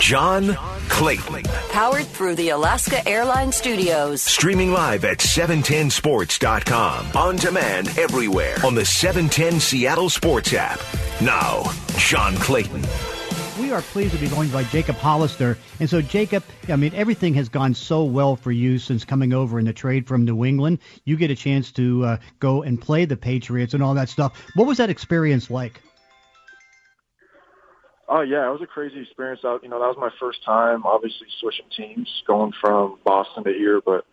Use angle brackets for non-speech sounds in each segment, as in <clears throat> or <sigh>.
John Clayton. Powered through the Alaska Airlines Studios. Streaming live at 710sports.com. On demand everywhere on the 710 Seattle Sports app. Now, John Clayton. We are pleased to be joined by Jacob Hollister. And so, Jacob, I mean, everything has gone so well for you since coming over in the trade from New England. You get a chance to uh, go and play the Patriots and all that stuff. What was that experience like? Oh yeah, it was a crazy experience. Out, you know, that was my first time, obviously switching teams, going from Boston to here. But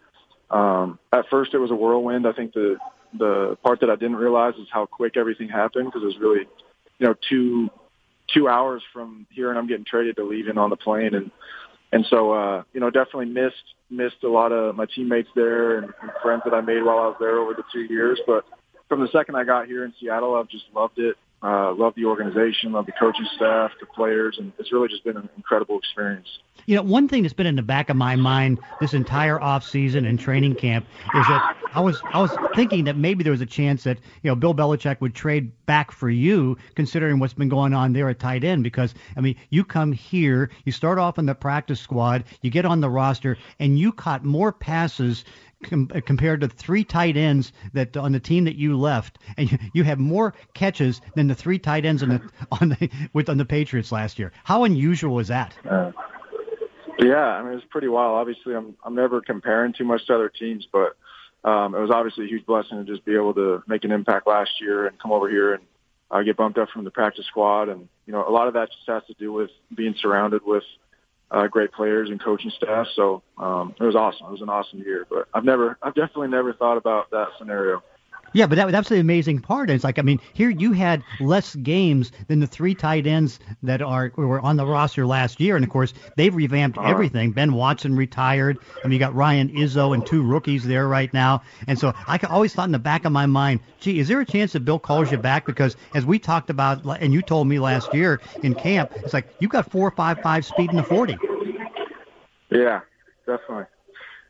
um, at first, it was a whirlwind. I think the the part that I didn't realize is how quick everything happened because it was really, you know, two two hours from here, and I'm getting traded to leaving on the plane, and and so uh, you know, definitely missed missed a lot of my teammates there and, and friends that I made while I was there over the two years. But from the second I got here in Seattle, I've just loved it. Uh, love the organization, love the coaching staff, the players, and it's really just been an incredible experience. You know, one thing that's been in the back of my mind this entire off season and training camp is that I was I was thinking that maybe there was a chance that you know Bill Belichick would trade back for you, considering what's been going on there at tight end. Because I mean, you come here, you start off in the practice squad, you get on the roster, and you caught more passes com- compared to three tight ends that on the team that you left, and you, you have more catches than the three tight ends on the <laughs> on the with on the Patriots last year. How unusual is that? Uh, yeah, I mean it's pretty wild. Obviously, I'm I'm never comparing too much to other teams, but um, it was obviously a huge blessing to just be able to make an impact last year and come over here and uh, get bumped up from the practice squad. And you know, a lot of that just has to do with being surrounded with uh, great players and coaching staff. So um, it was awesome. It was an awesome year. But I've never, I've definitely never thought about that scenario. Yeah, but that, that's the amazing part. It's like, I mean, here you had less games than the three tight ends that are were on the roster last year, and of course they've revamped uh-huh. everything. Ben Watson retired. I mean, you got Ryan Izzo and two rookies there right now, and so I always thought in the back of my mind, gee, is there a chance that Bill calls you back? Because as we talked about, and you told me last year in camp, it's like you got four, five, five speed in the forty. Yeah, definitely.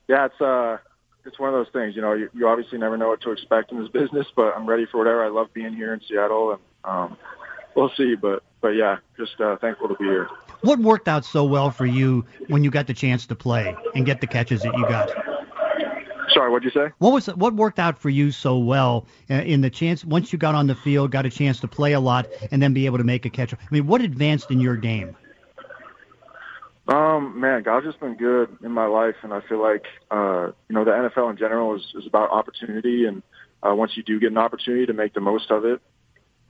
Yeah, it's uh, it's one of those things. You know, you, you obviously never know what to expect in this <laughs> business, but I'm ready for whatever. I love being here in Seattle, and um, we'll see. But but yeah, just uh, thankful to be here. What worked out so well for you when you got the chance to play and get the catches that you got? Sorry, what'd you say? What was what worked out for you so well uh, in the chance once you got on the field, got a chance to play a lot, and then be able to make a catch? I mean, what advanced in your game? Um, man, God's just been good in my life, and I feel like uh, you know the NFL in general is, is about opportunity, and uh, once you do get an opportunity to make the most of it.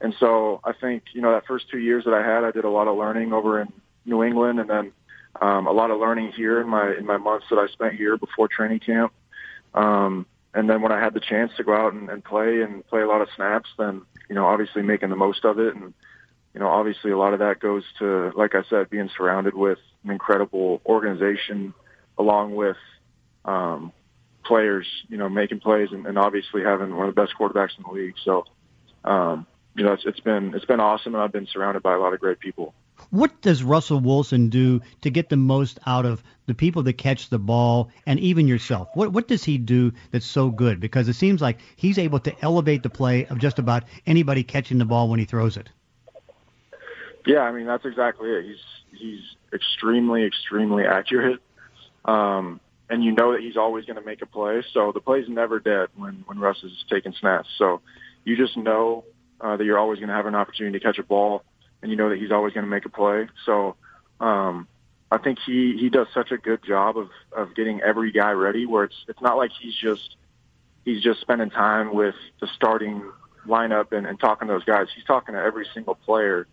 And so I think you know that first two years that I had, I did a lot of learning over in New England, and then um, a lot of learning here in my in my months that I spent here before training camp. Um, and then when I had the chance to go out and, and play and play a lot of snaps, then you know obviously making the most of it and you know, obviously a lot of that goes to, like I said, being surrounded with an incredible organization along with um, players, you know, making plays and, and obviously having one of the best quarterbacks in the league. So, um, you know, it's, it's been it's been awesome, and I've been surrounded by a lot of great people. What does Russell Wilson do to get the most out of the people that catch the ball and even yourself? What what does he do that's so good? Because it seems like he's able to elevate the play of just about anybody catching the ball when he throws it. Yeah, I mean that's exactly it. He's he's extremely extremely accurate, um, and you know that he's always going to make a play. So the play's never dead when when Russ is taking snaps. So you just know uh, that you're always going to have an opportunity to catch a ball, and you know that he's always going to make a play. So um, I think he he does such a good job of of getting every guy ready. Where it's it's not like he's just he's just spending time with the starting lineup and, and talking to those guys. He's talking to every single player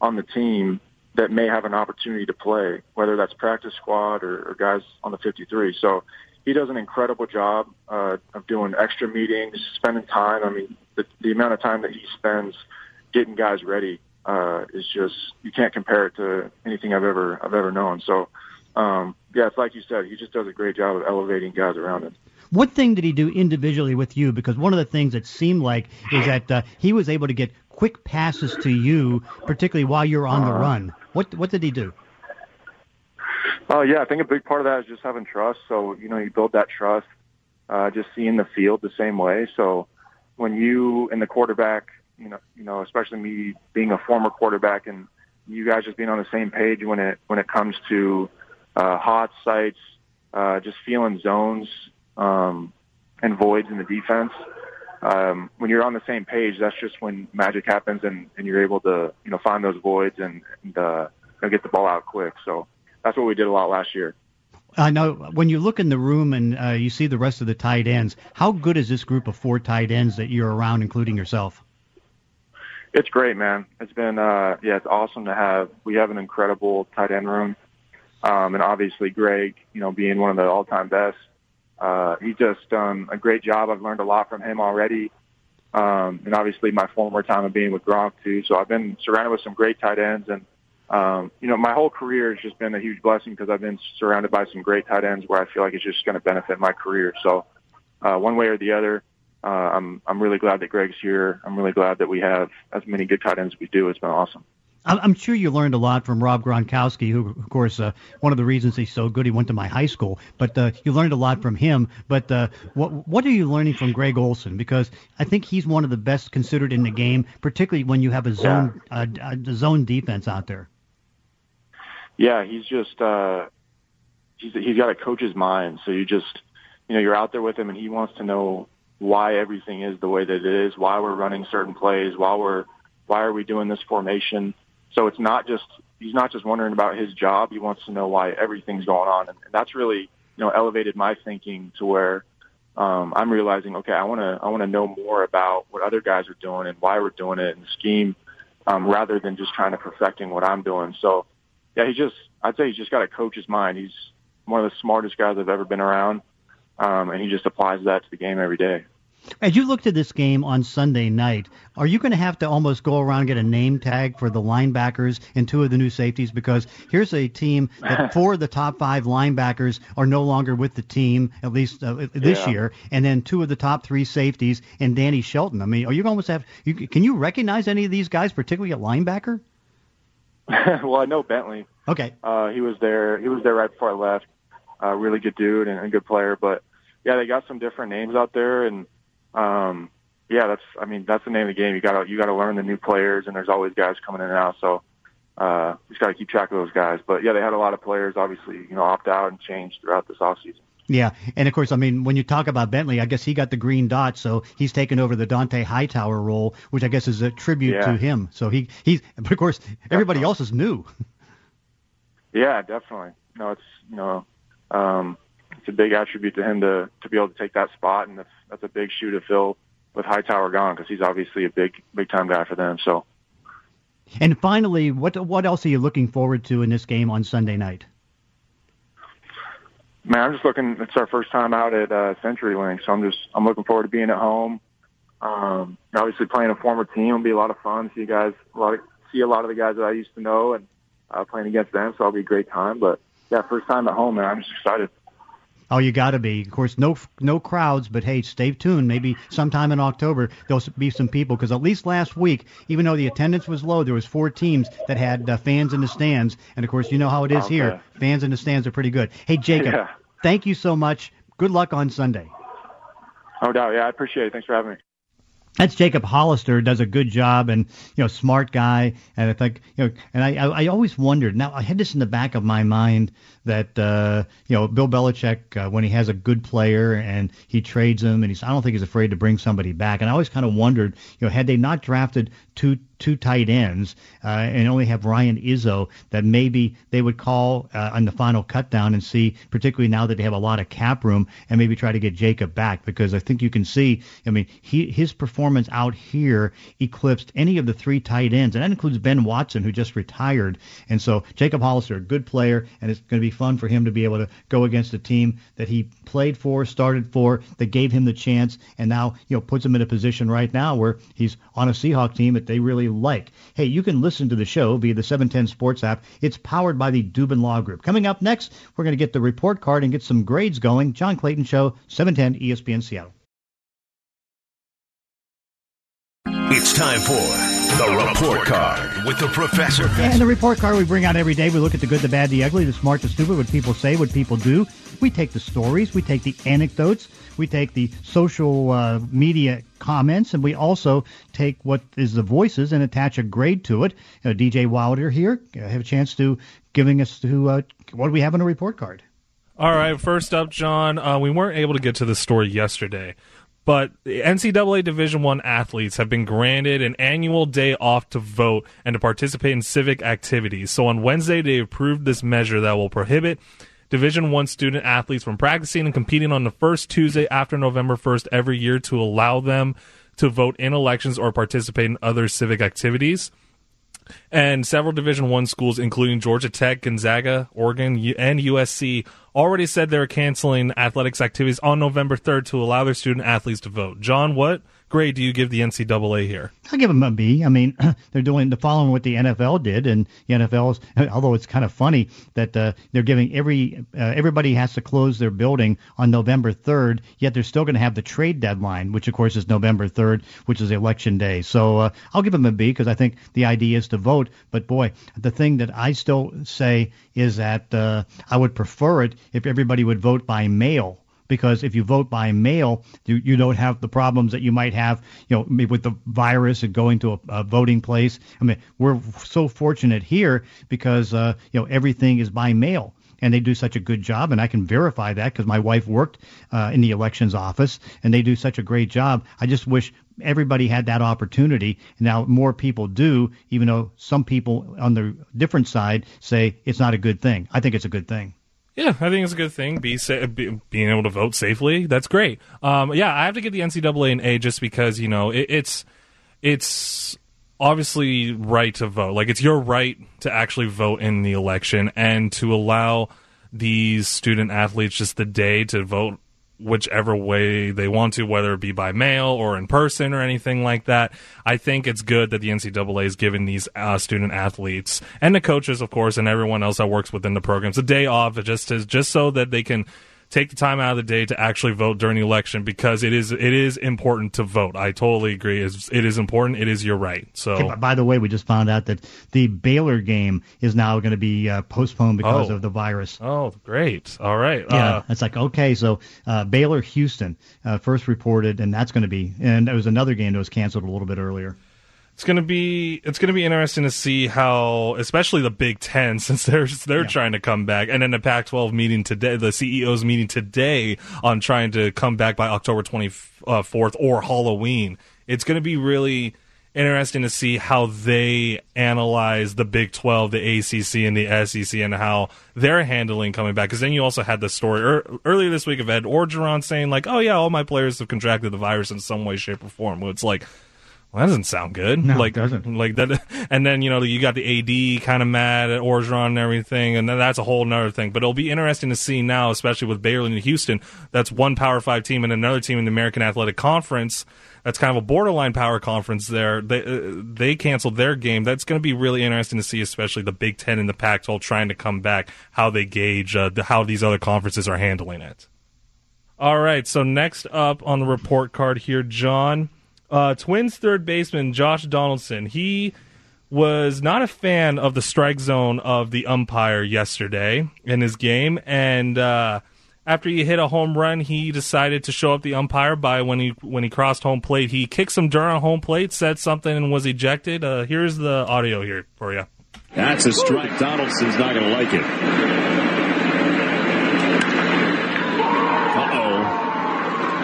on the team that may have an opportunity to play, whether that's practice squad or, or guys on the 53. So he does an incredible job uh, of doing extra meetings, spending time. I mean, the, the amount of time that he spends getting guys ready uh, is just you can't compare it to anything I've ever I've ever known. So um, yeah, it's like you said, he just does a great job of elevating guys around him. What thing did he do individually with you? Because one of the things that seemed like is <sighs> that uh, he was able to get quick passes to you, particularly while you're on the uh-huh. run. What what did he do? Oh yeah, I think a big part of that is just having trust. So you know, you build that trust, uh, just seeing the field the same way. So when you and the quarterback, you know, you know, especially me being a former quarterback and you guys just being on the same page when it when it comes to uh, hot sights, uh, just feeling zones um, and voids in the defense. Um, when you're on the same page, that's just when magic happens, and, and you're able to you know find those voids and, and uh, get the ball out quick. So that's what we did a lot last year. I know when you look in the room and uh, you see the rest of the tight ends, how good is this group of four tight ends that you're around, including yourself? It's great, man. It's been uh, yeah, it's awesome to have. We have an incredible tight end room, um, and obviously Greg, you know, being one of the all-time best. Uh, he's just done a great job. I've learned a lot from him already, um, and obviously my former time of being with Gronk too. So I've been surrounded with some great tight ends, and um, you know, my whole career has just been a huge blessing because I've been surrounded by some great tight ends where I feel like it's just going to benefit my career. So, uh, one way or the other, uh, I'm I'm really glad that Greg's here. I'm really glad that we have as many good tight ends as we do. It's been awesome. I'm sure you learned a lot from Rob Gronkowski, who, of course, uh, one of the reasons he's so good, he went to my high school. But uh, you learned a lot from him. But uh, what what are you learning from Greg Olsen? Because I think he's one of the best considered in the game, particularly when you have a zone yeah. uh, a zone defense out there yeah, he's just uh, he's he's got a coach's mind. So you just you know you're out there with him, and he wants to know why everything is the way that it is, why we're running certain plays, why we're why are we doing this formation. So it's not just he's not just wondering about his job. He wants to know why everything's going on, and, that's really you know elevated my thinking to where um, I'm realizing, okay, I want to I want to know more about what other guys are doing and why we're doing it and the scheme, um, rather than just trying to perfecting what I'm doing. So yeah, he just I'd say he's just got a coach's mind. He's one of the smartest guys I've ever been around, um, and he just applies that to the game every day. As you looked at this game on Sunday night, are you going to have to almost go around and get a name tag for the linebackers and two of the new safeties? Because here's a team that <laughs> four of the top five linebackers are no longer with the team, at least uh, this yeah. year, and then two of the top three safeties and Danny Shelton. I mean, are you almost have? You, can you recognize any of these guys, particularly at linebacker? <laughs> well, I know Bentley. Okay. Uh, he was there. He was there right before I left. Uh, really good dude and a good player. But yeah, they got some different names out there, and um, yeah, that's. I mean, that's the name of the game. You got to you got to learn the new players, and there's always guys coming in and out. So uh, just got to keep track of those guys. But yeah, they had a lot of players obviously, you know, opt out and change throughout this off season. Yeah, and of course, I mean, when you talk about Bentley, I guess he got the green dot, so he's taken over the Dont'a Hightower role, which I guess is a tribute yeah. to him. So he he's, but of course, everybody definitely. else is new. Yeah, definitely. No, it's you know, um, it's a big attribute to him to to be able to take that spot, and that's that's a big shoe to fill with Hightower gone because he's obviously a big big time guy for them. So. And finally, what what else are you looking forward to in this game on Sunday night? Man, I'm just looking. It's our first time out at uh, CenturyLink, so I'm just I'm looking forward to being at home. Um, obviously, playing a former team will be a lot of fun. See you guys, a lot of, see a lot of the guys that I used to know, and uh, playing against them, so it'll be a great time. But yeah, first time at home, man. I'm just excited. Oh, you got to be. Of course, no no crowds, but hey, stay tuned. Maybe sometime in October there'll be some people because at least last week, even though the attendance was low, there was four teams that had uh, fans in the stands, and of course, you know how it is okay. here. Fans in the stands are pretty good. Hey, Jacob, yeah thank you so much. Good luck on Sunday. No doubt. Yeah, I appreciate it. Thanks for having me. That's Jacob Hollister does a good job and you know smart guy. And I think you know and I I, I always wondered now I had this in the back of my mind that uh, you know Bill Belichick uh, when he has a good player and he trades him and he's I don't think he's afraid to bring somebody back. And I always kind of wondered you know had they not drafted two two tight ends uh, and only have Ryan Izzo, that maybe they would call uh, on the final cutdown and see, particularly now that they have a lot of cap room, and maybe try to get Jacob back because I think you can see. I mean, he, his performance out here eclipsed any of the three tight ends, and that includes Ben Watson, who just retired. And so Jacob Hollister, a good player, and it's going to be fun for him to be able to go against a team that he played for, started for, that gave him the chance, and now you know puts him in a position right now where he's on a Seahawk team that they really like. Hey, you can listen to the show via the 710 Sports app. It's powered by the Dubin Law Group. Coming up next, we're going to get the report card and get some grades going. John Clayton Show, 710 ESPN Seattle. It's time for the report card with the professor. And the report card we bring out every day. We look at the good, the bad, the ugly, the smart, the stupid, what people say, what people do. We take the stories, we take the anecdotes, we take the social uh, media comments and we also take what is the voices and attach a grade to it. Uh, DJ Wilder here, I have a chance to giving us to uh, what do we have on a report card? All right, first up, John, uh, we weren't able to get to the story yesterday, but NCAA Division One athletes have been granted an annual day off to vote and to participate in civic activities. So on Wednesday, they approved this measure that will prohibit Division One student athletes from practicing and competing on the first Tuesday after November 1st every year to allow them to vote in elections or participate in other civic activities. And several division one schools including georgia tech gonzaga oregon and usc already said they're canceling athletics activities on november 3rd to allow their student athletes to vote. John what grade do you give the NCAA here? I'll give them a B. I mean, <clears throat> they're doing the following what the NFL did, and the NFL is, <laughs> although it's kind of funny that uh, they're giving every uh, everybody has to close their building on November 3rd, yet they're still going to have the trade deadline, which of course is November 3rd, which is election day. So uh, I'll give them a B because I think the idea is to vote. But boy, the thing that I still say is that uh, I would prefer it if everybody would vote by mail because if you vote by mail, you, you don't have the problems that you might have, you know, with the virus and going to a, a voting place. I mean, we're so fortunate here because, uh, you know, everything is by mail and they do such a good job, and I can verify that because my wife worked uh, in the elections office, and they do such a great job. I just wish everybody had that opportunity. Now more people do, even though some people on the different side say it's not a good thing. I think it's a good thing. Yeah, I think it's a good thing. Be, sa- be being able to vote safely. That's great. Um, yeah, I have to get the NCAA an A just because you know it, it's it's obviously right to vote. Like it's your right to actually vote in the election and to allow these student athletes just the day to vote whichever way they want to, whether it be by mail or in person or anything like that. I think it's good that the NCAA is giving these uh, student athletes and the coaches, of course, and everyone else that works within the programs a day off just to, just so that they can take the time out of the day to actually vote during the election because it is it is important to vote. I totally agree. It's, it is important. It is your right. So, okay, by the way, we just found out that the Baylor game is now going to be uh, postponed because oh. of the virus. Oh, great! All right. Yeah, uh, it's like okay, so uh, Baylor Houston uh, first reported, and that's going to be, and there was another game that was canceled a little bit earlier it's gonna be it's gonna be interesting to see how, especially the Big Ten, <laughs> since they're they're yeah. trying to come back, and then the Pac-12 meeting today, the CEOs meeting today on trying to come back by October 24th or Halloween. It's gonna be really interesting to see how they analyze the Big 12, the ACC, and the SEC, and how they're handling coming back. Because then you also had the story er, earlier this week of Ed Orgeron saying like, "Oh yeah, all my players have contracted the virus in some way, shape, or form." Well, it's like well, that doesn't sound good. No, like, doesn't. Like that, <laughs> and then you know you got the AD kind of mad at Orgeron and everything, and that's a whole other thing. But it'll be interesting to see now, especially with Baylor and Houston. That's one Power Five team and another team in the American Athletic Conference. That's kind of a borderline power conference. There, they uh, they canceled their game. That's going to be really interesting to see, especially the Big Ten and the Pac-12 trying to come back. How they gauge uh, the, how these other conferences are handling it. All right. So next up on the report card here, John uh, Twins third baseman Josh Donaldson, he was not a fan of the strike zone of the umpire yesterday in his game, and uh, after he hit a home run, he decided to show up the umpire by when he when he crossed home plate. He kicked some dirt on home plate, said something, and was ejected. Uh, here's the audio here for you. That's a strike. Donaldson's not going to like it.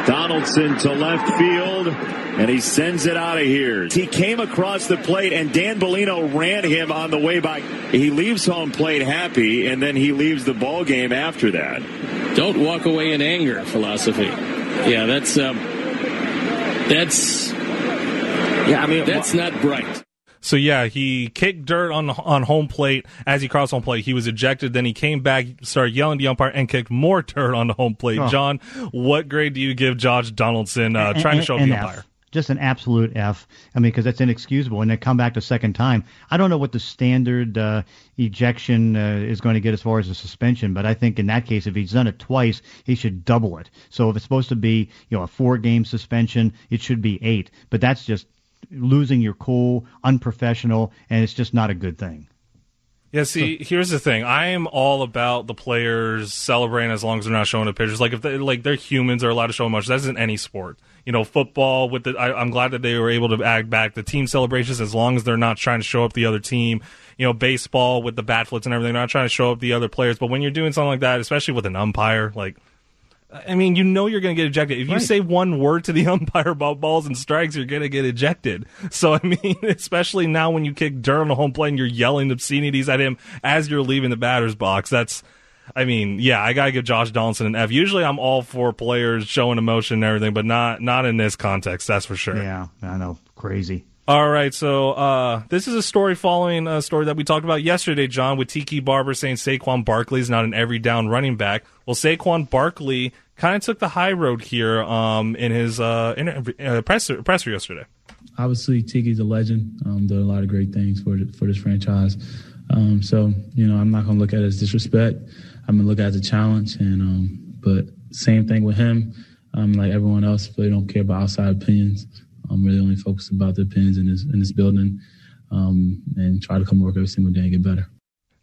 Donaldson to left field, and he sends it out of here. He came across the plate, and Dan Bellino ran him on the way by. He leaves home plate happy, and then he leaves the ball game after that. Don't walk away in anger philosophy. Yeah, that's um, that's yeah. I mean, that's not bright. So yeah, he kicked dirt on on home plate as he crossed home plate. He was ejected. Then he came back, started yelling at the umpire, and kicked more dirt on the home plate. Oh. John, what grade do you give Josh Donaldson uh, trying to show the umpire? just an absolute F. I mean, because that's inexcusable. And then come back the second time. I don't know what the standard uh, ejection uh, is going to get as far as a suspension, but I think in that case, if he's done it twice, he should double it. So if it's supposed to be, you know, a four-game suspension, it should be eight. But that's just losing your cool, unprofessional, and it's just not a good thing. Yeah, see, here's the thing. I am all about the players celebrating as long as they're not showing the pictures. Like if they, like they're humans, they're allowed to show emotions. That's in any sport. You know, football with the. I, I'm glad that they were able to add back the team celebrations as long as they're not trying to show up the other team. You know, baseball with the bat flips and everything, they're not trying to show up the other players. But when you're doing something like that, especially with an umpire, like I mean, you know you're going to get ejected. If you Right. say one word to the <laughs> umpire about balls and strikes, you're going to get ejected. So, I mean, <laughs> especially now when you kick Durham to home plate and you're yelling obscenities at him as you're leaving the batter's box, that's, I mean, yeah, I got to give Josh Donaldson an F. Usually I'm all for players showing emotion and everything, but not, not in this context, that's for sure. Yeah, I know, crazy. All right, so uh, this is a story following a story that we talked about yesterday, John, with Tiki Barber saying Saquon Barkley is not an every down running back. Well, Saquon Barkley kind of took the high road here um, in his uh, in, uh, presser, presser yesterday. obviously Tiki's a legend. Um, did a lot of great things for for this franchise. Um, so you know, I'm not gonna look at it as disrespect. I'm gonna look at it as a challenge. And um, but same thing with him. Um, like everyone else, really don't care about outside opinions. I'm really only focused about the pins in this in this building, um, and try to come work every single day and get better.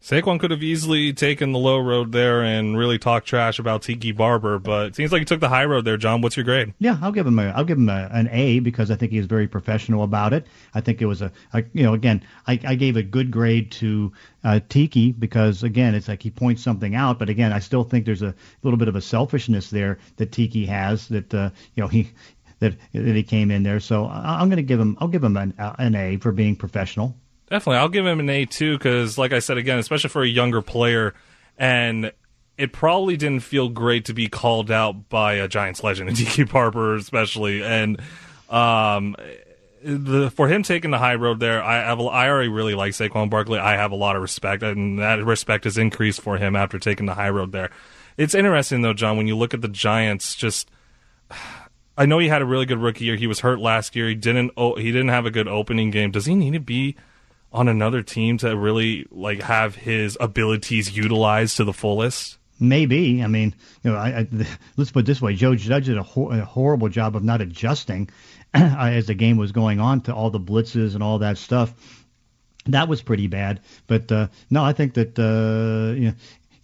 Saquon could have easily taken the low road there and really talked trash about Tiki Barber, but it seems like he took the high road there. John, what's your grade? Yeah, I'll give him a I'll give him a, an A because I think he was very professional about it. I think it was a, a you know again I, I gave a good grade to uh, Tiki because again it's like he points something out, but again I still think there's a little bit of a selfishness there that Tiki has that uh, you know he that that he came in there. So I, I'm going to give him I'll give him an, an A for being professional. Definitely, I'll give him an A too because, like I said again, especially for a younger player, and it probably didn't feel great to be called out by a Giants legend, <laughs> Tiki Barber especially, and um, the, for him taking the high road there, I have, I already really like Saquon Barkley. I have a lot of respect, and that respect has increased for him after taking the high road there. It's interesting though, John, when you look at the Giants, just. I know he had a really good rookie year. He was hurt last year. He didn't. Oh, he didn't have a good opening game. Does he need to be on another team to really like have his abilities utilized to the fullest? Maybe. I mean, you know, I, I, <laughs> let's put it this way: Joe Judge did a, hor- a horrible job of not adjusting <clears throat> as the game was going on to all the blitzes and all that stuff. That was pretty bad. But uh, no, I think that uh, you know,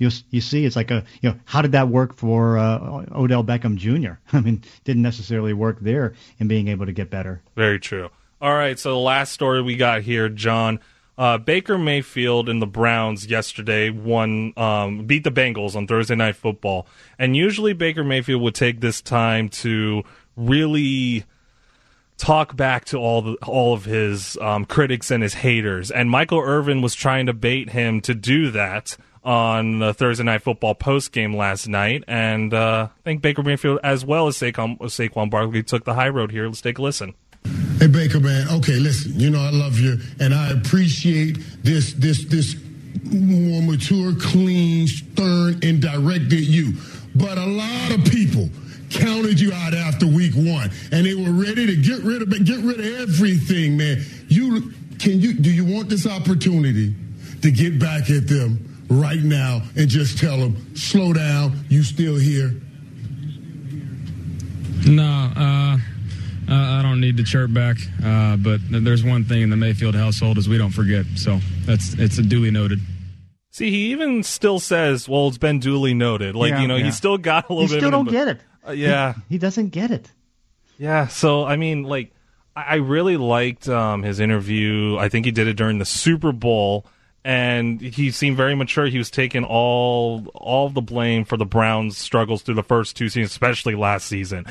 you you see, it's like a you know, how did that work for uh, Odell Beckham Jr.? <laughs> I mean, didn't necessarily work there in being able to get better. Very true. All right, so the last story we got here, John. Uh, Baker Mayfield and the Browns yesterday won, um, beat the Bengals on Thursday Night Football, and usually Baker Mayfield would take this time to really talk back to all the all of his um, critics and his haters. And Michael Irvin was trying to bait him to do that on the Thursday Night Football post game last night, and uh, I think Baker Mayfield as well as Saquon, Saquon Barkley took the high road here. Let's take a listen. Hey Baker, man. Okay, listen. You know I love you, and I appreciate this, this, this more mature, clean, stern, and directed you. But a lot of people counted you out after week one, and they were ready to get rid of get rid of everything, man. You can you do you want this opportunity to get back at them right now and just tell them, slow down, you still here? No, uh, I I don't need to chirp back, uh, but there's one thing in the Mayfield household is we don't forget. So that's it's a duly noted. See, he even still says, "Well, it's been duly noted." Like Yeah, you know, yeah. he still got a little He bit. still of don't an- get it. Uh, yeah, He doesn't get it. yeah. So I mean, like, I I really liked um, his interview. I think he did it during the Super Bowl, and he seemed very mature. He was taking all all the blame for the Browns' struggles through the first two seasons, especially last season.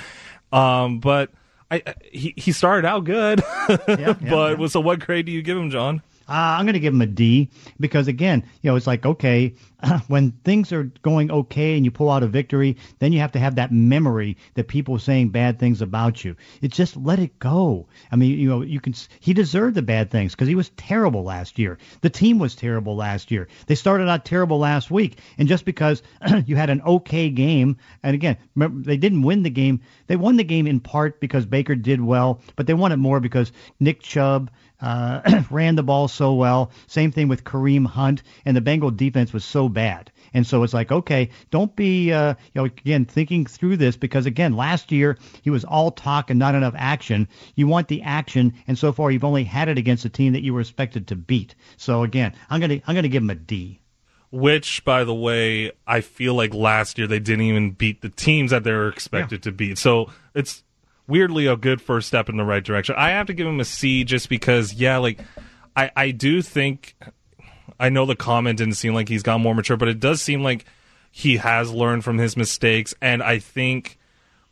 Um, but I, I- he he started out good, <laughs> but so what grade do you give him, John? Uh, I'm going to give him a D because again, you know, it's like okay, <laughs> when things are going okay and you pull out a victory, then you have to have that memory that people are saying bad things about you. It's just let it go. I mean, you know, you can. He deserved the bad things because he was terrible last year. The team was terrible last year. They started out terrible last week, and just because <clears throat> you had an okay game, and again, remember they didn't win the game. They won the game in part because Baker did well, but they won it more because Nick Chubb uh, <clears throat> ran the ball so well. Same thing with Kareem Hunt, and the Bengal defense was so bad. And so it's like, okay, don't be, uh, you know, again, thinking through this because again, last year he was all talk and not enough action. You want the action, and so far you've only had it against a team that you were expected to beat. So again, I'm gonna I'm gonna give him a D. Which, by the way, I feel like last year they didn't even beat the teams that they were expected yeah. to beat. So it's weirdly a good first step in the right direction. I have to give him a C just because, yeah, like I I do think I know the comment didn't seem like he's more mature, but it does seem like he has learned from his mistakes. And I think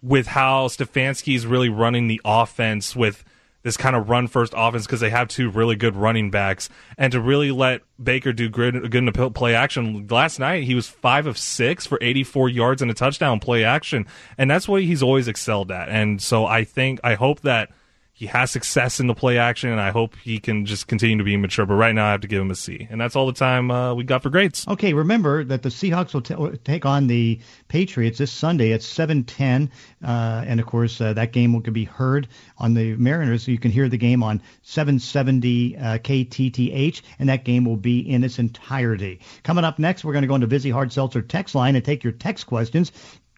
with how Stefanski's really running the offense with this kind of run first offense because they have two really good running backs, and to really let Baker do good, good in play action. Last night he was five of six for 84 yards and a touchdown play action, and that's what he's always excelled at. And so I think I hope that he has success in the play action, and I hope he can just continue to be mature. But right now, I have to give him a C, and that's all the time uh, we got for grades. Okay, remember that the Seahawks will t- take on the Patriots this Sunday at 7:10, uh, and of course uh, that game will be heard on the Mariners, so you can hear the game on 770 uh, KTTH, and that game will be in its entirety. Coming up next, we're going to go into Vizzy Hard Seltzer text line and take your text questions.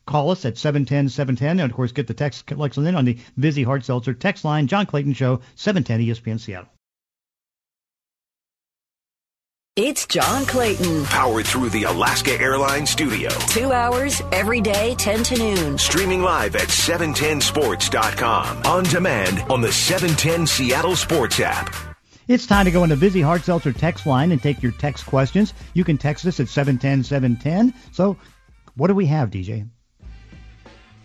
Call us at 710-710, and of course get the text collection in on the Vizzy Hard Seltzer text line. John Clayton Show, 710 ESPN Seattle. It's John Clayton. Powered through the Alaska Airlines studio. Two hours every day, 10 to noon. Streaming live at 710sports.com. On demand on the 710 Seattle Sports app. It's time to go into Vizzy Hard Seltzer text line and take your text questions. You can text us at 710-710. So what do we have, DJ?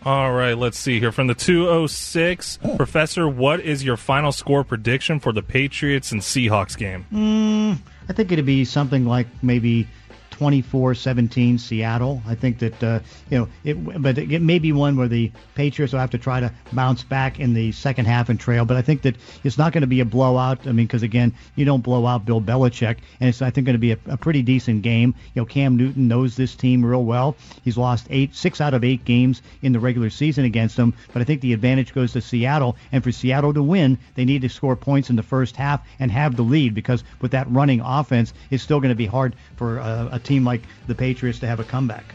All right, let's see here from the 206. Professor, what is your final score prediction for the Patriots and Seahawks game? Mm, I think it'd be something like maybe 24-17 Seattle. I think that uh, you know, it, but it may be one where the Patriots will have to try to bounce back in the second half and trail. But I think that it's not going to be a blowout. I mean, because again, you don't blow out Bill Belichick, and it's I think going to be a, a pretty decent game. You know, Cam Newton knows this team real well. He's lost eight, six out of eight games in the regular season against them. But I think the advantage goes to Seattle, and for Seattle to win, they need to score points in the first half and have the lead because with that running offense, it's still going to be hard for uh, a team like the Patriots to have a comeback.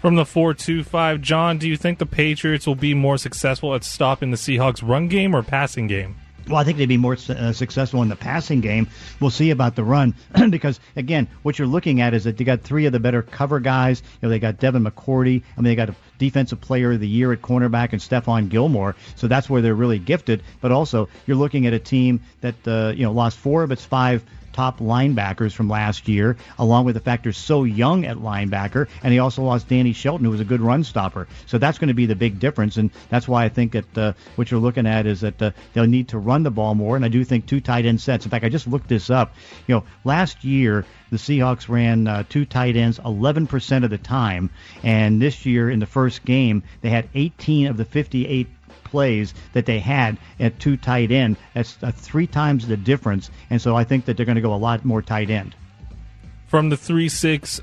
From the 425, John, do you think the Patriots will be more successful at stopping the Seahawks' run game or passing game? Well, I think they'd be more uh, successful in the passing game. We'll see about the run <clears throat> because, again, what you're looking at is that they got three of the better cover guys. You know, they got Devin McCourty. I mean, they got a defensive player of the year at cornerback and Stephon Gilmore. So that's where they're really gifted. But also, you're looking at a team that uh, you know lost four of its five top linebackers from last year, along with the fact they're so young at linebacker, and he also lost Danny Shelton, who was a good run stopper. So that's going to be the big difference, and that's why I think that uh, what you're looking at is that uh, they'll need to run the ball more, and I do think two tight end sets. In fact, I just looked this up. You know, last year the Seahawks ran uh, two tight ends 11% of the time, and this year in the first game they had 18 of the 58 plays that they had at two tight end. That's uh, three times the difference, and so I think that they're going to go a lot more tight end. From the 360,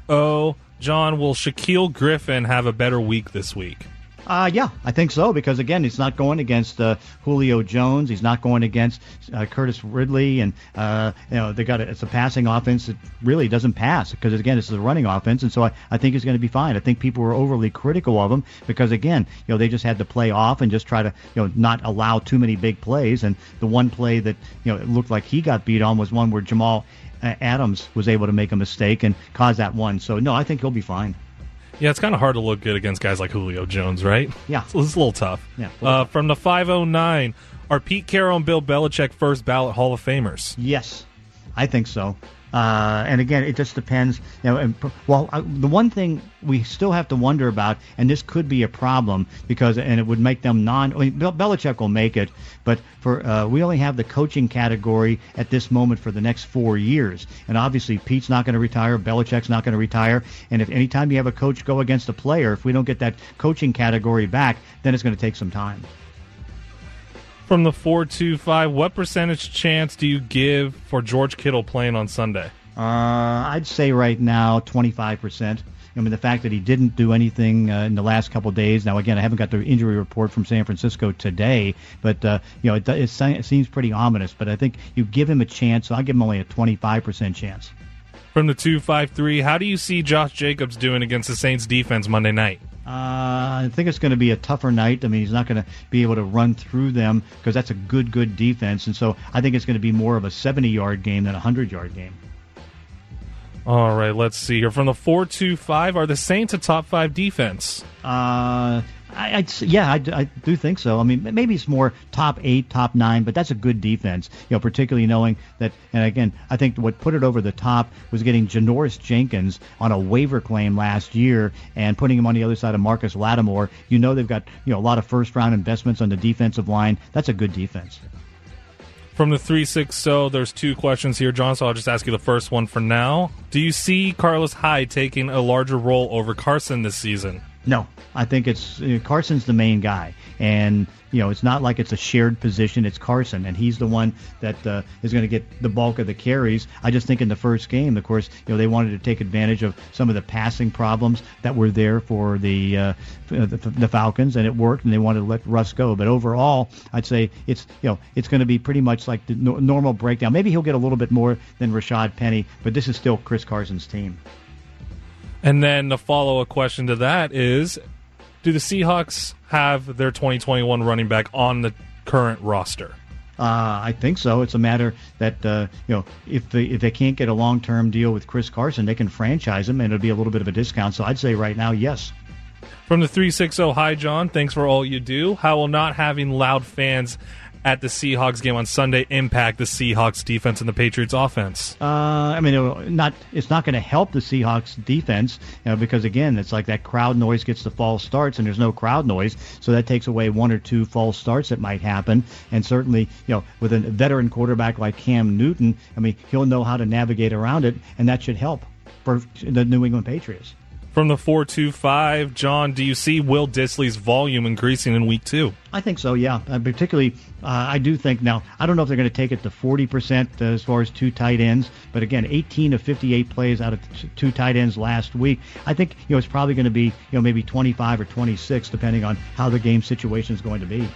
John, will Shaquill Griffin have a better week this week? Uh, yeah, I think so because again, he's not going against uh, Julio Jones. He's not going against uh, Curtis Ridley, and uh, you know they got a, it's a passing offense that really doesn't pass because again, it's a running offense, and so I, I think he's going to be fine. I think people were overly critical of him because again, you know they just had to play off and just try to you know not allow too many big plays, and the one play that you know it looked like he got beat on was one where Jamal Adams was able to make a mistake and cause that one. So no, I think he'll be fine. Yeah, it's kind of hard to look good against guys like Julio Jones, right? Yeah. It's, <laughs> it's a little tough. Yeah. Uh. From the 509, are Pete Carroll and Bill Belichick first ballot Hall of Famers? Yes, I think so. Uh, and again, it just depends. You know, and, well, uh, the one thing we still have to wonder about, and this could be a problem because, and it would make them non. I mean, Belichick will make it, but for uh, we only have the coaching category at this moment for the next four years, and obviously Pete's not going to retire, Belichick's not going to retire, and if anytime you have a coach go against a player, if we don't get that coaching category back, then it's going to take some time from the 425, what percentage chance do you give for George Kittle playing on Sunday? Uh, I'd say right now 25%. I mean, the fact that he didn't do anything uh, in the last couple of days. Now, again, I haven't got the injury report from San Francisco today, but uh, you know, it, it, it seems pretty ominous. But I think you give him a chance. So I'll give him only a 25% chance. From the two five three, how do you see Josh Jacobs doing against the Saints defense Monday night? Uh, I think it's going to be a tougher night. I mean, he's not going to be able to run through them because that's a good, good defense. And so I think it's going to be more of a 70 yard game than a 100 yard game. All right, let's see here. From the four-two-five, are the Saints a top five defense? Uh, I, I'd, yeah, I, I do think so. I mean, maybe it's more top eight, top nine, but that's a good defense. You know, particularly knowing that. And again, I think what put it over the top was getting Janoris Jenkins on a waiver claim last year and putting him on the other side of Marcus Lattimore. You know, they've got you know a lot of first-round investments on the defensive line. That's a good defense. From the 360, there's two questions here, John, so I'll just ask you the first one for now. Do you see Carlos Hyde taking a larger role over Carson this season? No, I think it's uh, Carson's the main guy, and you know it's not like it's a shared position. It's Carson, and he's the one that uh, is going to get the bulk of the carries. I just think in the first game, of course, you know they wanted to take advantage of some of the passing problems that were there for the uh, the, the Falcons, and it worked, and they wanted to let Russ go. But overall, I'd say it's you know it's going to be pretty much like the no- normal breakdown. Maybe he'll get a little bit more than Rashaad Penny, but this is still Chris Carson's team. And then the follow up question to that is Do the Seahawks have their 2021 running back on the current roster? Uh, I think so. It's a matter that uh, you know if they if they can't get a long term deal with Chris Carson, they can franchise him, and it'll be a little bit of a discount. So I'd say right now, yes. From the 360, hi John, thanks for all you do. How will not having loud fans at the Seahawks game on Sunday impact the Seahawks defense and the Patriots offense? Uh, I mean, it not it's not going to help the Seahawks defense you know, because again, it's like that crowd noise gets the false starts, and there's no crowd noise, so that takes away one or two false starts that might happen. And certainly, you know, with a veteran quarterback like Cam Newton, I mean, he'll know how to navigate around it, and that should help for the New England Patriots. From the 425, John, do you see Will Dissly's volume increasing in week two? I think so, yeah. Uh, particularly, uh, I do think now, I don't know if they're going to take it to 40% as far as two tight ends, but again, 18 of 58 plays out of t- two tight ends last week. I think, you know, it's probably going to be, you know, maybe 25 or 26, depending on how the game situation is going to be.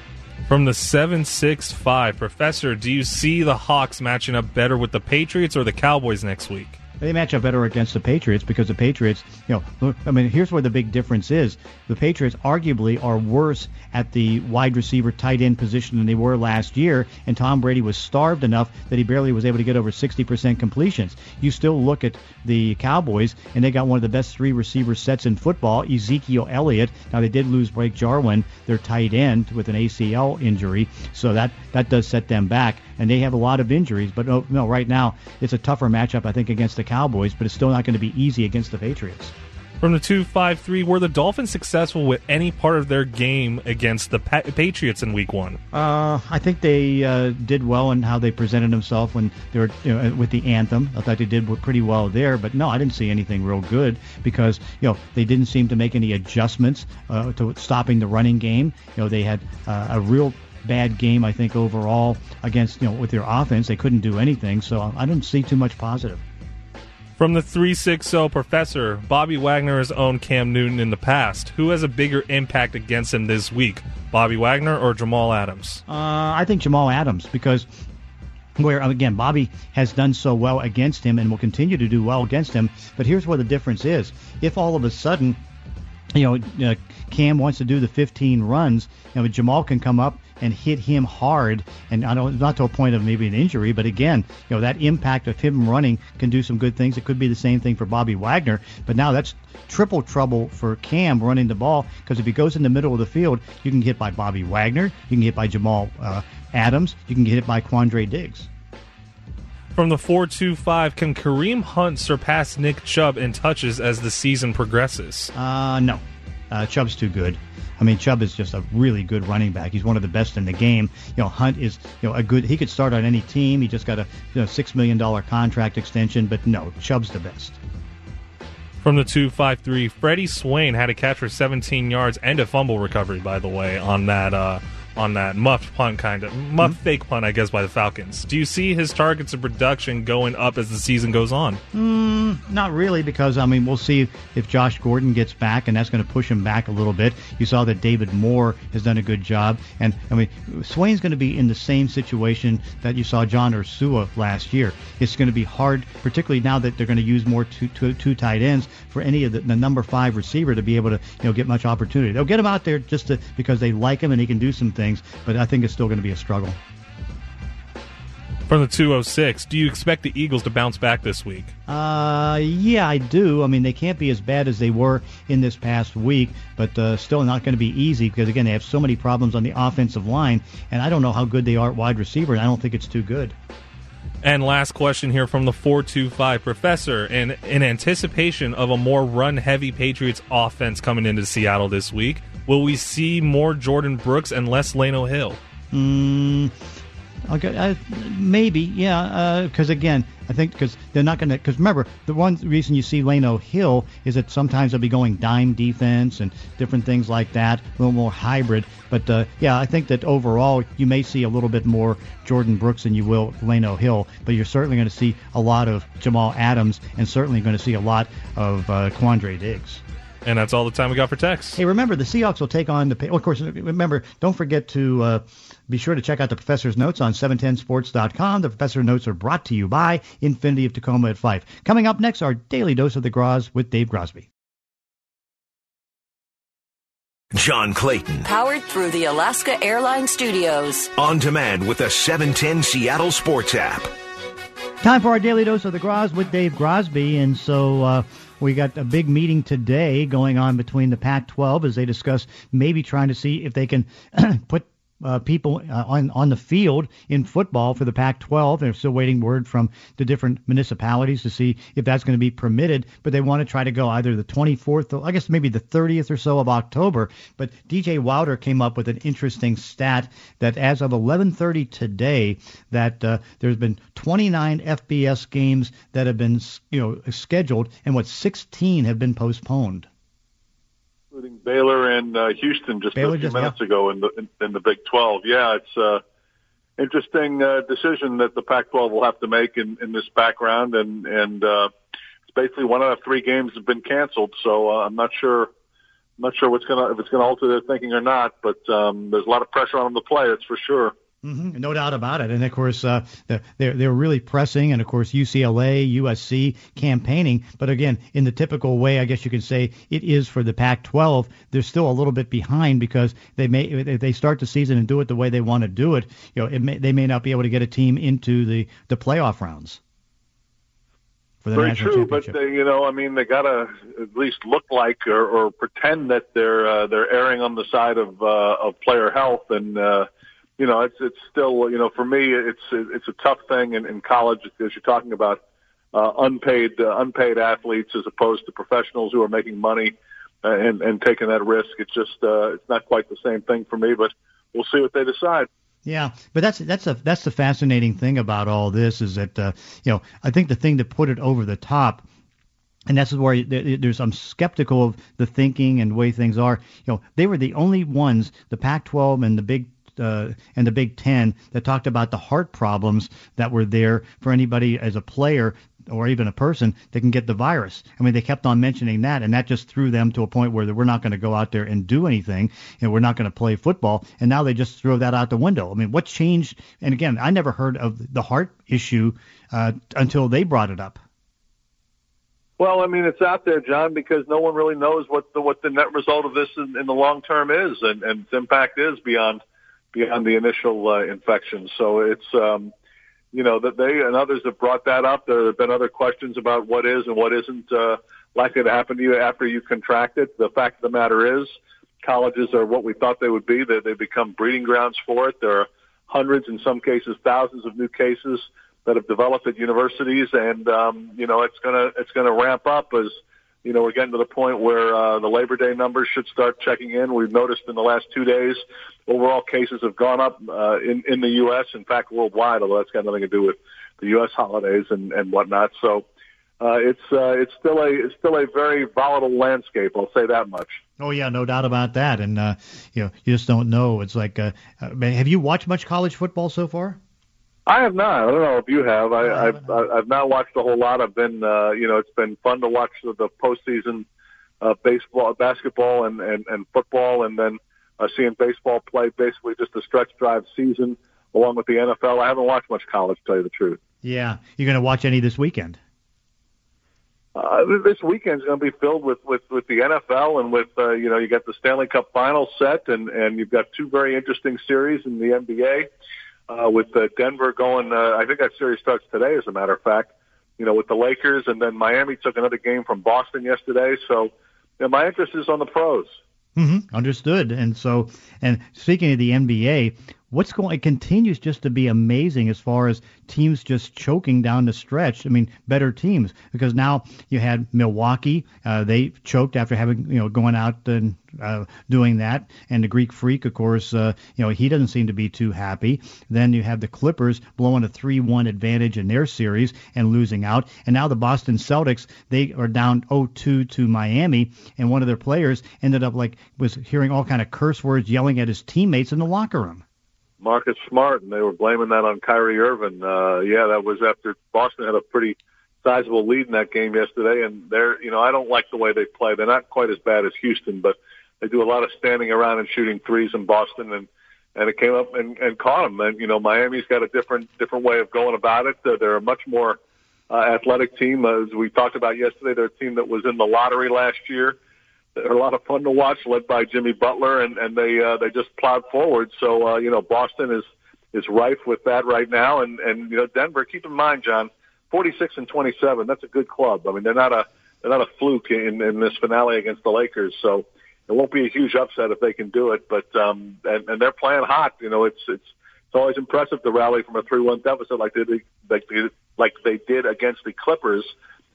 From the 765, Professor, do you see the Hawks matching up better with the Patriots or the Cowboys next week? They match up better against the Patriots because the Patriots, you know, I mean, here's where the big difference is. The Patriots arguably are worse at the wide receiver tight end position than they were last year, and Tom Brady was starved enough that he barely was able to get over 60% completions. You still look at the Cowboys, and they got one of the best three receiver sets in football, Ezekiel Elliott. Now, they did lose Blake Jarwin, their tight end, with an ACL injury, so that, that does set them back and they have a lot of injuries. But no, no, right now it's a tougher matchup, I think, against the Cowboys, but it's still not going to be easy against the Patriots. From the 253, were the Dolphins successful with any part of their game against the pa- Patriots in week one? Uh, I think they uh, did well in how they presented themselves when they were you know, with the anthem. I thought they did pretty well there, but no, I didn't see anything real good because you know they didn't seem to make any adjustments uh, to stopping the running game. You know they had uh, a real bad game, I think, overall against, you know, with their offense. They couldn't do anything, so I didn't see too much positive. From the 360 professor, Bobby Wagner has owned Cam Newton in the past. Who has a bigger impact against him this week, Bobby Wagner or Jamal Adams? Uh, I think Jamal Adams because where again Bobby has done so well against him and will continue to do well against him. But here's where the difference is: if all of a sudden, you know, uh, Cam wants to do the 15 runs, you know, Jamal can come up and hit him hard, and I don't not to a point of maybe an injury, but again, you know that impact of him running can do some good things. It could be the same thing for Bobby Wagner, but now that's triple trouble for Cam running the ball because if he goes in the middle of the field, you can get hit by Bobby Wagner, you can get hit by Jamal uh, Adams, you can get hit by Quandre Diggs. From the 425, can Kareem Hunt surpass Nick Chubb in touches as the season progresses? Uh, no. Uh, Chubb's too good. I mean, Chubb is just a really good running back. He's one of the best in the game. You know, Hunt is you know a good. He could start on any team. He just got a you know, six million dollar contract extension, but no, Chubb's the best. From the 253, Freddie Swain had a catch for 17 yards and a fumble recovery, by the way, on that uh, on that muffed punt kind of muffed Mm-hmm. fake punt, I guess, by the Falcons. Do you see his targets and production going up as the season goes on? Mm, not really, because I mean we'll see if Josh Gordon gets back, and that's going to push him back a little bit. You saw that David Moore has done a good job, and I mean Swain's going to be in the same situation that you saw John Ursua last year. It's going to be hard, particularly now that they're going to use more two, two, two tight ends for any of the, the number five receiver to be able to you know get much opportunity. They'll get him out there just to, because they like him and he can do some things, but I think it's still going to be a struggle. From the 206, do you expect the Eagles to bounce back this week? Uh, yeah, I do. I mean, they can't be as bad as they were in this past week, but uh, still not going to be easy because again, they have so many problems on the offensive line, and I don't know how good they are at wide receiver, and I don't think it's too good. And last question here from the 425 professor. In, in anticipation of a more run heavy Patriots offense coming into Seattle this week, will we see more Jordyn Brooks and less Lano Hill? Mm, okay, uh, maybe, yeah. Because again, I think because they're not going to. Because remember, the one reason you see Lano Hill is that sometimes they'll be going dime defense and different things like that, a little more hybrid. But uh, yeah, I think that overall you may see a little bit more Jordyn Brooks than you will Lano Hill, but you're certainly going to see a lot of Jamal Adams and certainly going to see a lot of uh, Quandre Diggs. And that's all the time we got for text. Hey, remember the Seahawks will take on the. Well, of course, remember don't forget to uh, be sure to check out the professor's notes on 710sports.com. The professor notes are brought to you by Infiniti of Tacoma at Fife. Coming up next, our daily dose of the Groz with Dave Grosby. John Clayton. Powered through the Alaska Airlines Studios. On demand with the 710 Seattle Sports app. Time for our daily dose of the Groz with Dave Grosby. And so uh, we got a big meeting today going on between the Pac 12 as they discuss maybe trying to see if they can <clears throat> put uh, people uh, on on the field in football for the Pac-12. They're still waiting word from the different municipalities to see if that's going to be permitted. But they want to try to go either the 24th, or I guess maybe the 30th or so of October. But DJ Wilder came up with an interesting stat that as of 11:30 today, that uh, there's been 29 FBS games that have been you know scheduled, and what 16 have been postponed including Baylor and uh, Houston just Baylor a few just- minutes ago in the in, in the Big 12. Yeah, it's uh interesting uh, decision that the Pac-12 will have to make in, in this background, and and uh, it's basically one out of three games have been canceled. So uh, I'm not sure. I'm not sure what's gonna if it's gonna alter their thinking or not, but um, there's a lot of pressure on them to play. That's for sure. Hmm No doubt about it. And of course, uh, they're they're really pressing, and of course UCLA, USC campaigning. But again, in the typical way, I guess you could say it is for the Pac-12. They're still a little bit behind because they may if they start the season and do it the way they want to do it. You know, it may, they may not be able to get a team into the the playoff rounds for the Very true, but they, you know, I mean, they gotta at least look like or, or pretend that they're uh, they're erring on the side of uh, of player health, and uh, you know, it's it's still, you know, for me, it's it's a tough thing in, in college because you're talking about uh, unpaid uh, unpaid athletes as opposed to professionals who are making money uh, and and taking that risk. It's just uh, it's not quite the same thing for me, but we'll see what they decide. Yeah, but that's that's a that's the fascinating thing about all this is that uh, you know I think the thing that put it over the top, and that's where there's I'm skeptical of the thinking and way things are. You know, they were the only ones, the Pac-12 and the Big uh, and the Big Ten, that talked about the heart problems that were there for anybody as a player or even a person that can get the virus. I mean, they kept on mentioning that, and that just threw them to a point where we're not going to go out there and do anything, and we're not going to play football. And now they just throw that out the window. I mean, what changed? And again, I never heard of the heart issue uh, until they brought it up. Well, I mean, it's out there, John, because no one really knows what the what the net result of this in, in the long term is, and, and its impact is beyond beyond the initial uh, infection. So it's um, you know that they and others have brought that up. There have been other questions about what is and what isn't uh, likely to happen to you after you contract it. The fact of the matter is, colleges are what we thought they would be. They they become breeding grounds for it. There are hundreds, in some cases, thousands of new cases that have developed at universities, and um, you know it's gonna it's gonna ramp up as you know we're getting to the point where uh, the Labor Day numbers should start checking in. We've noticed in the last two days, overall cases have gone up uh, in in the U.S. In fact, worldwide, although that's got nothing to do with the U.S. holidays and and whatnot. So. Uh, it's uh, it's still a it's still a very volatile landscape. I'll say that much. Oh yeah, no doubt about that. And uh, you know, you just don't know. It's like, uh, uh, have you watched much college football so far? I have not. I don't know if you have. I, I I've I've not watched a whole lot. I've been, uh, you know, it's been fun to watch the, the postseason uh, baseball, basketball, and and and football, and then uh, seeing baseball play basically just a stretch drive season along with the NFL. I haven't watched much college, to tell you the truth. Yeah, you're going to watch any this weekend? Uh, this weekend's going to be filled with, with, with the NFL and with, uh, you know, you got the Stanley Cup final set and, and you've got two very interesting series in the NBA, uh, with uh, Denver going, uh, I think that series starts today, as a matter of fact, you know, with the Lakers and then Miami took another game from Boston yesterday. So, you know, my interest is on the pros. Mm-hmm. Understood. And so, and speaking of the NBA, what's going it continues just to be amazing as far as teams just choking down the stretch. I mean, better teams because now you had Milwaukee, uh, they choked after having you know going out and uh, doing that, and the Greek Freak, of course, uh, you know he doesn't seem to be too happy. Then you have the Clippers blowing a 3-1 advantage in their series and losing out, and now the Boston Celtics they are down 0-2 to Miami, and one of their players ended up like was hearing all kind of curse words yelling at his teammates in the locker room. Marcus Smart, and they were blaming that on Kyrie Irving. Uh, yeah, that was after Boston had a pretty sizable lead in that game yesterday, and they're, you know, I don't like the way they play. They're not quite as bad as Houston, but they do a lot of standing around and shooting threes in Boston, and and it came up and, and caught them. And you know, Miami's got a different different way of going about it. Uh, they're a much more uh, athletic team, as we talked about yesterday. They're a team that was in the lottery last year they're a lot of fun to watch, led by Jimmy Butler, and and they uh, they just plowed forward. So uh, you know, Boston is is rife with that right now, and and you know, Denver. Keep in mind, John, 46 and 27. That's a good club. I mean, they're not a they're not a fluke in in this finale against the Lakers. So it won't be a huge upset if they can do it. But um, and and they're playing hot. You know, it's it's it's always impressive to rally from a three-one deficit like they like they, like they did against the Clippers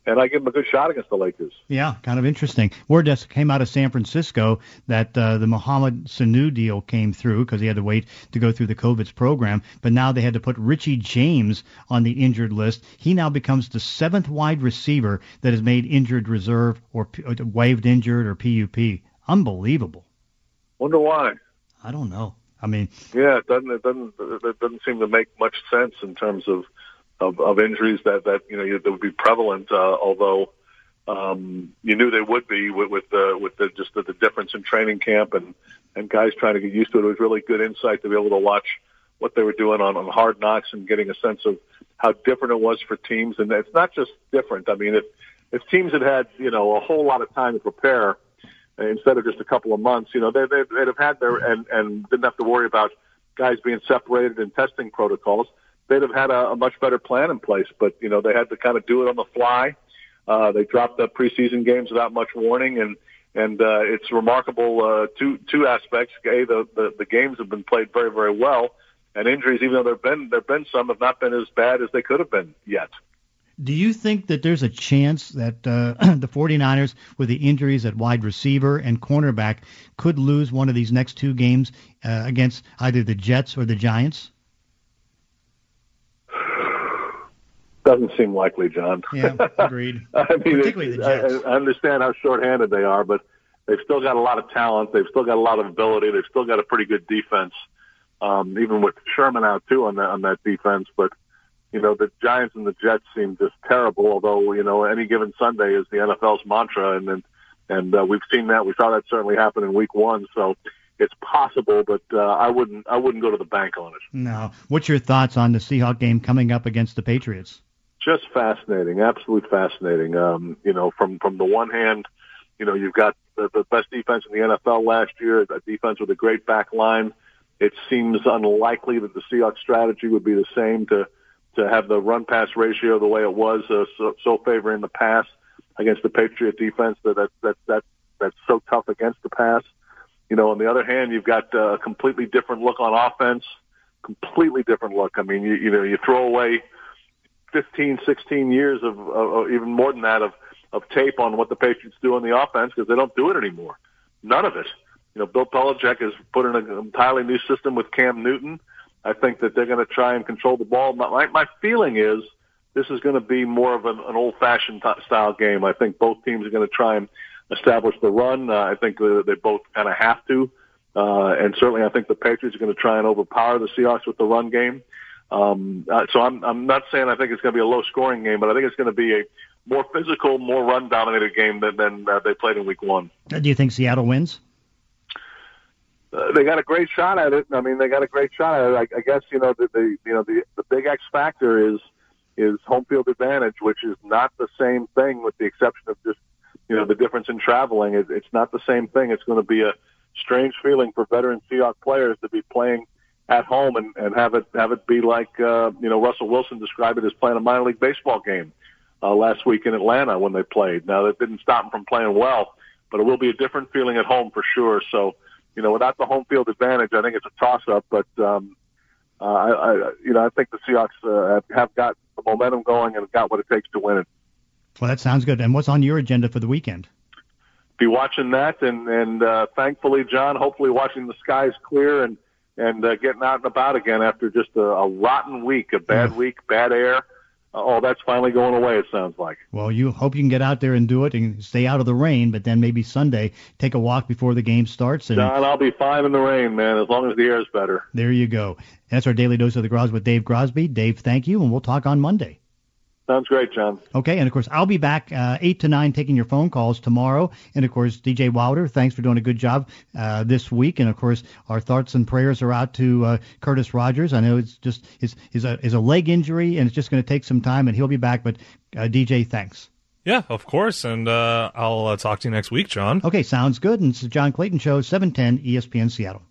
and I give them a good shot against the Lakers. Yeah, kind of interesting. Word just came out of San Francisco that uh, the Mohamed Sanu deal came through because he had to wait to go through the COVID's program, but now they had to put Richie James on the injured list. He now becomes the seventh wide receiver that is made injured reserve or uh, waived injured or PUP. Unbelievable. Wonder why. I don't know. I mean, yeah, it doesn't it doesn't it doesn't seem to make much sense in terms of of, of injuries that that you know that would be prevalent. Uh, although um, you knew they would be with with the with the just the, the difference in training camp and and guys trying to get used to it. It was really good insight to be able to watch what they were doing on on Hard Knocks and getting a sense of how different it was for teams. And it's not just different. I mean, if if teams had had you know a whole lot of time to prepare instead of just a couple of months, you know they they they'd have had their and and didn't have to worry about guys being separated and testing protocols they'd have had a, a much better plan in place. But you know, they had to kind of do it on the fly. Uh, they dropped the preseason games without much warning, and and uh, it's remarkable. Uh, two two aspects. A, the, the the games have been played very very well, and injuries, even though there've been there've been some, have not been as bad as they could have been yet. Do you think that there's a chance that uh, <clears throat> the 49ers, with the injuries at wide receiver and cornerback, could lose one of these next two games uh, against either the Jets or the Giants? Doesn't seem likely, John. Yeah, agreed. <laughs> I mean, Particularly the Jets. I, I understand how shorthanded they are, but they've still got a lot of talent. They've still got a lot of ability. They've still got a pretty good defense, um, even with Sherman out too on that on that defense. But you know, the Giants and the Jets seem just terrible. Although you know, any given Sunday is the NFL's mantra, and and, and uh, we've seen that. We saw that certainly happen in Week One. So it's possible, but uh, I wouldn't I wouldn't go to the bank on it. No. What's your thoughts on the Seahawk game coming up against the Patriots? Just fascinating, absolutely fascinating. Um, you know, from from the one hand, you know, you've got the, the best defense in the NFL last year, a defense with a great back line. It seems unlikely that the Seahawks strategy would be the same to to have the run pass ratio the way it was uh, so, so favoring the pass against the Patriot defense that that that that that's so tough against the pass. You know, on the other hand, you've got uh, a completely different look on offense, completely different look. I mean, you you know, you throw away 15, 16 years of, uh, even more than that of, of tape on what the Patriots do on the offense because they don't do it anymore. None of it. You know, Bill Belichick has put in an entirely new system with Cam Newton. I think that they're going to try and control the ball. My, my feeling is this is going to be more of an, an old-fashioned t- style game. I think both teams are going to try and establish the run. Uh, I think uh, they both kind of have to. Uh, and certainly I think the Patriots are going to try and overpower the Seahawks with the run game. Um, uh, so I'm, I'm not saying I think it's going to be a low scoring game, but I think it's going to be a more physical, more run dominated game than, than uh, they played in week one. Uh, do you think Seattle wins? Uh, they got a great shot at it. I mean, they got a great shot at it. I, I guess you know the, the you know the the big X factor is is home field advantage, which is not the same thing, with the exception of just you know the difference in traveling. It, it's not the same thing. It's going to be a strange feeling for veteran Seahawks players to be playing at home and, and have it have it be like uh, you know Russell Wilson described it as playing a minor league baseball game uh, last week in Atlanta when they played. Now that didn't stop them from playing well, but it will be a different feeling at home for sure. So you know without the home field advantage, I think it's a toss up. But um, uh, I, I you know I think the Seahawks uh, have got the momentum going and got what it takes to win it. Well, that sounds good. And what's on your agenda for the weekend? Be watching that, and and uh, thankfully, John, hopefully watching the skies clear and and uh, getting out and about again after just a, a rotten week, a bad yeah. week, bad air. Uh, oh, that's finally going away. It sounds like. Well, you hope you can get out there and do it and stay out of the rain, but then maybe Sunday take a walk before the game starts. And John, I'll be fine in the rain, man, as long as the air is better. There you go. That's our daily dose of the Groz with Dave Grosby. Dave, thank you, and we'll talk on Monday. Sounds great, John. Okay, and of course, I'll be back uh, 8 to 9 taking your phone calls tomorrow. And of course, DJ Wilder, thanks for doing a good job uh, this week. And of course, our thoughts and prayers are out to uh, Curtis Rogers. I know it's just is is a, is a leg injury, and it's just going to take some time, and he'll be back. But uh, DJ, thanks. Yeah, of course. And uh, I'll uh, talk to you next week, John. Okay, sounds good. And it's the John Clayton Show, 710 ESPN Seattle.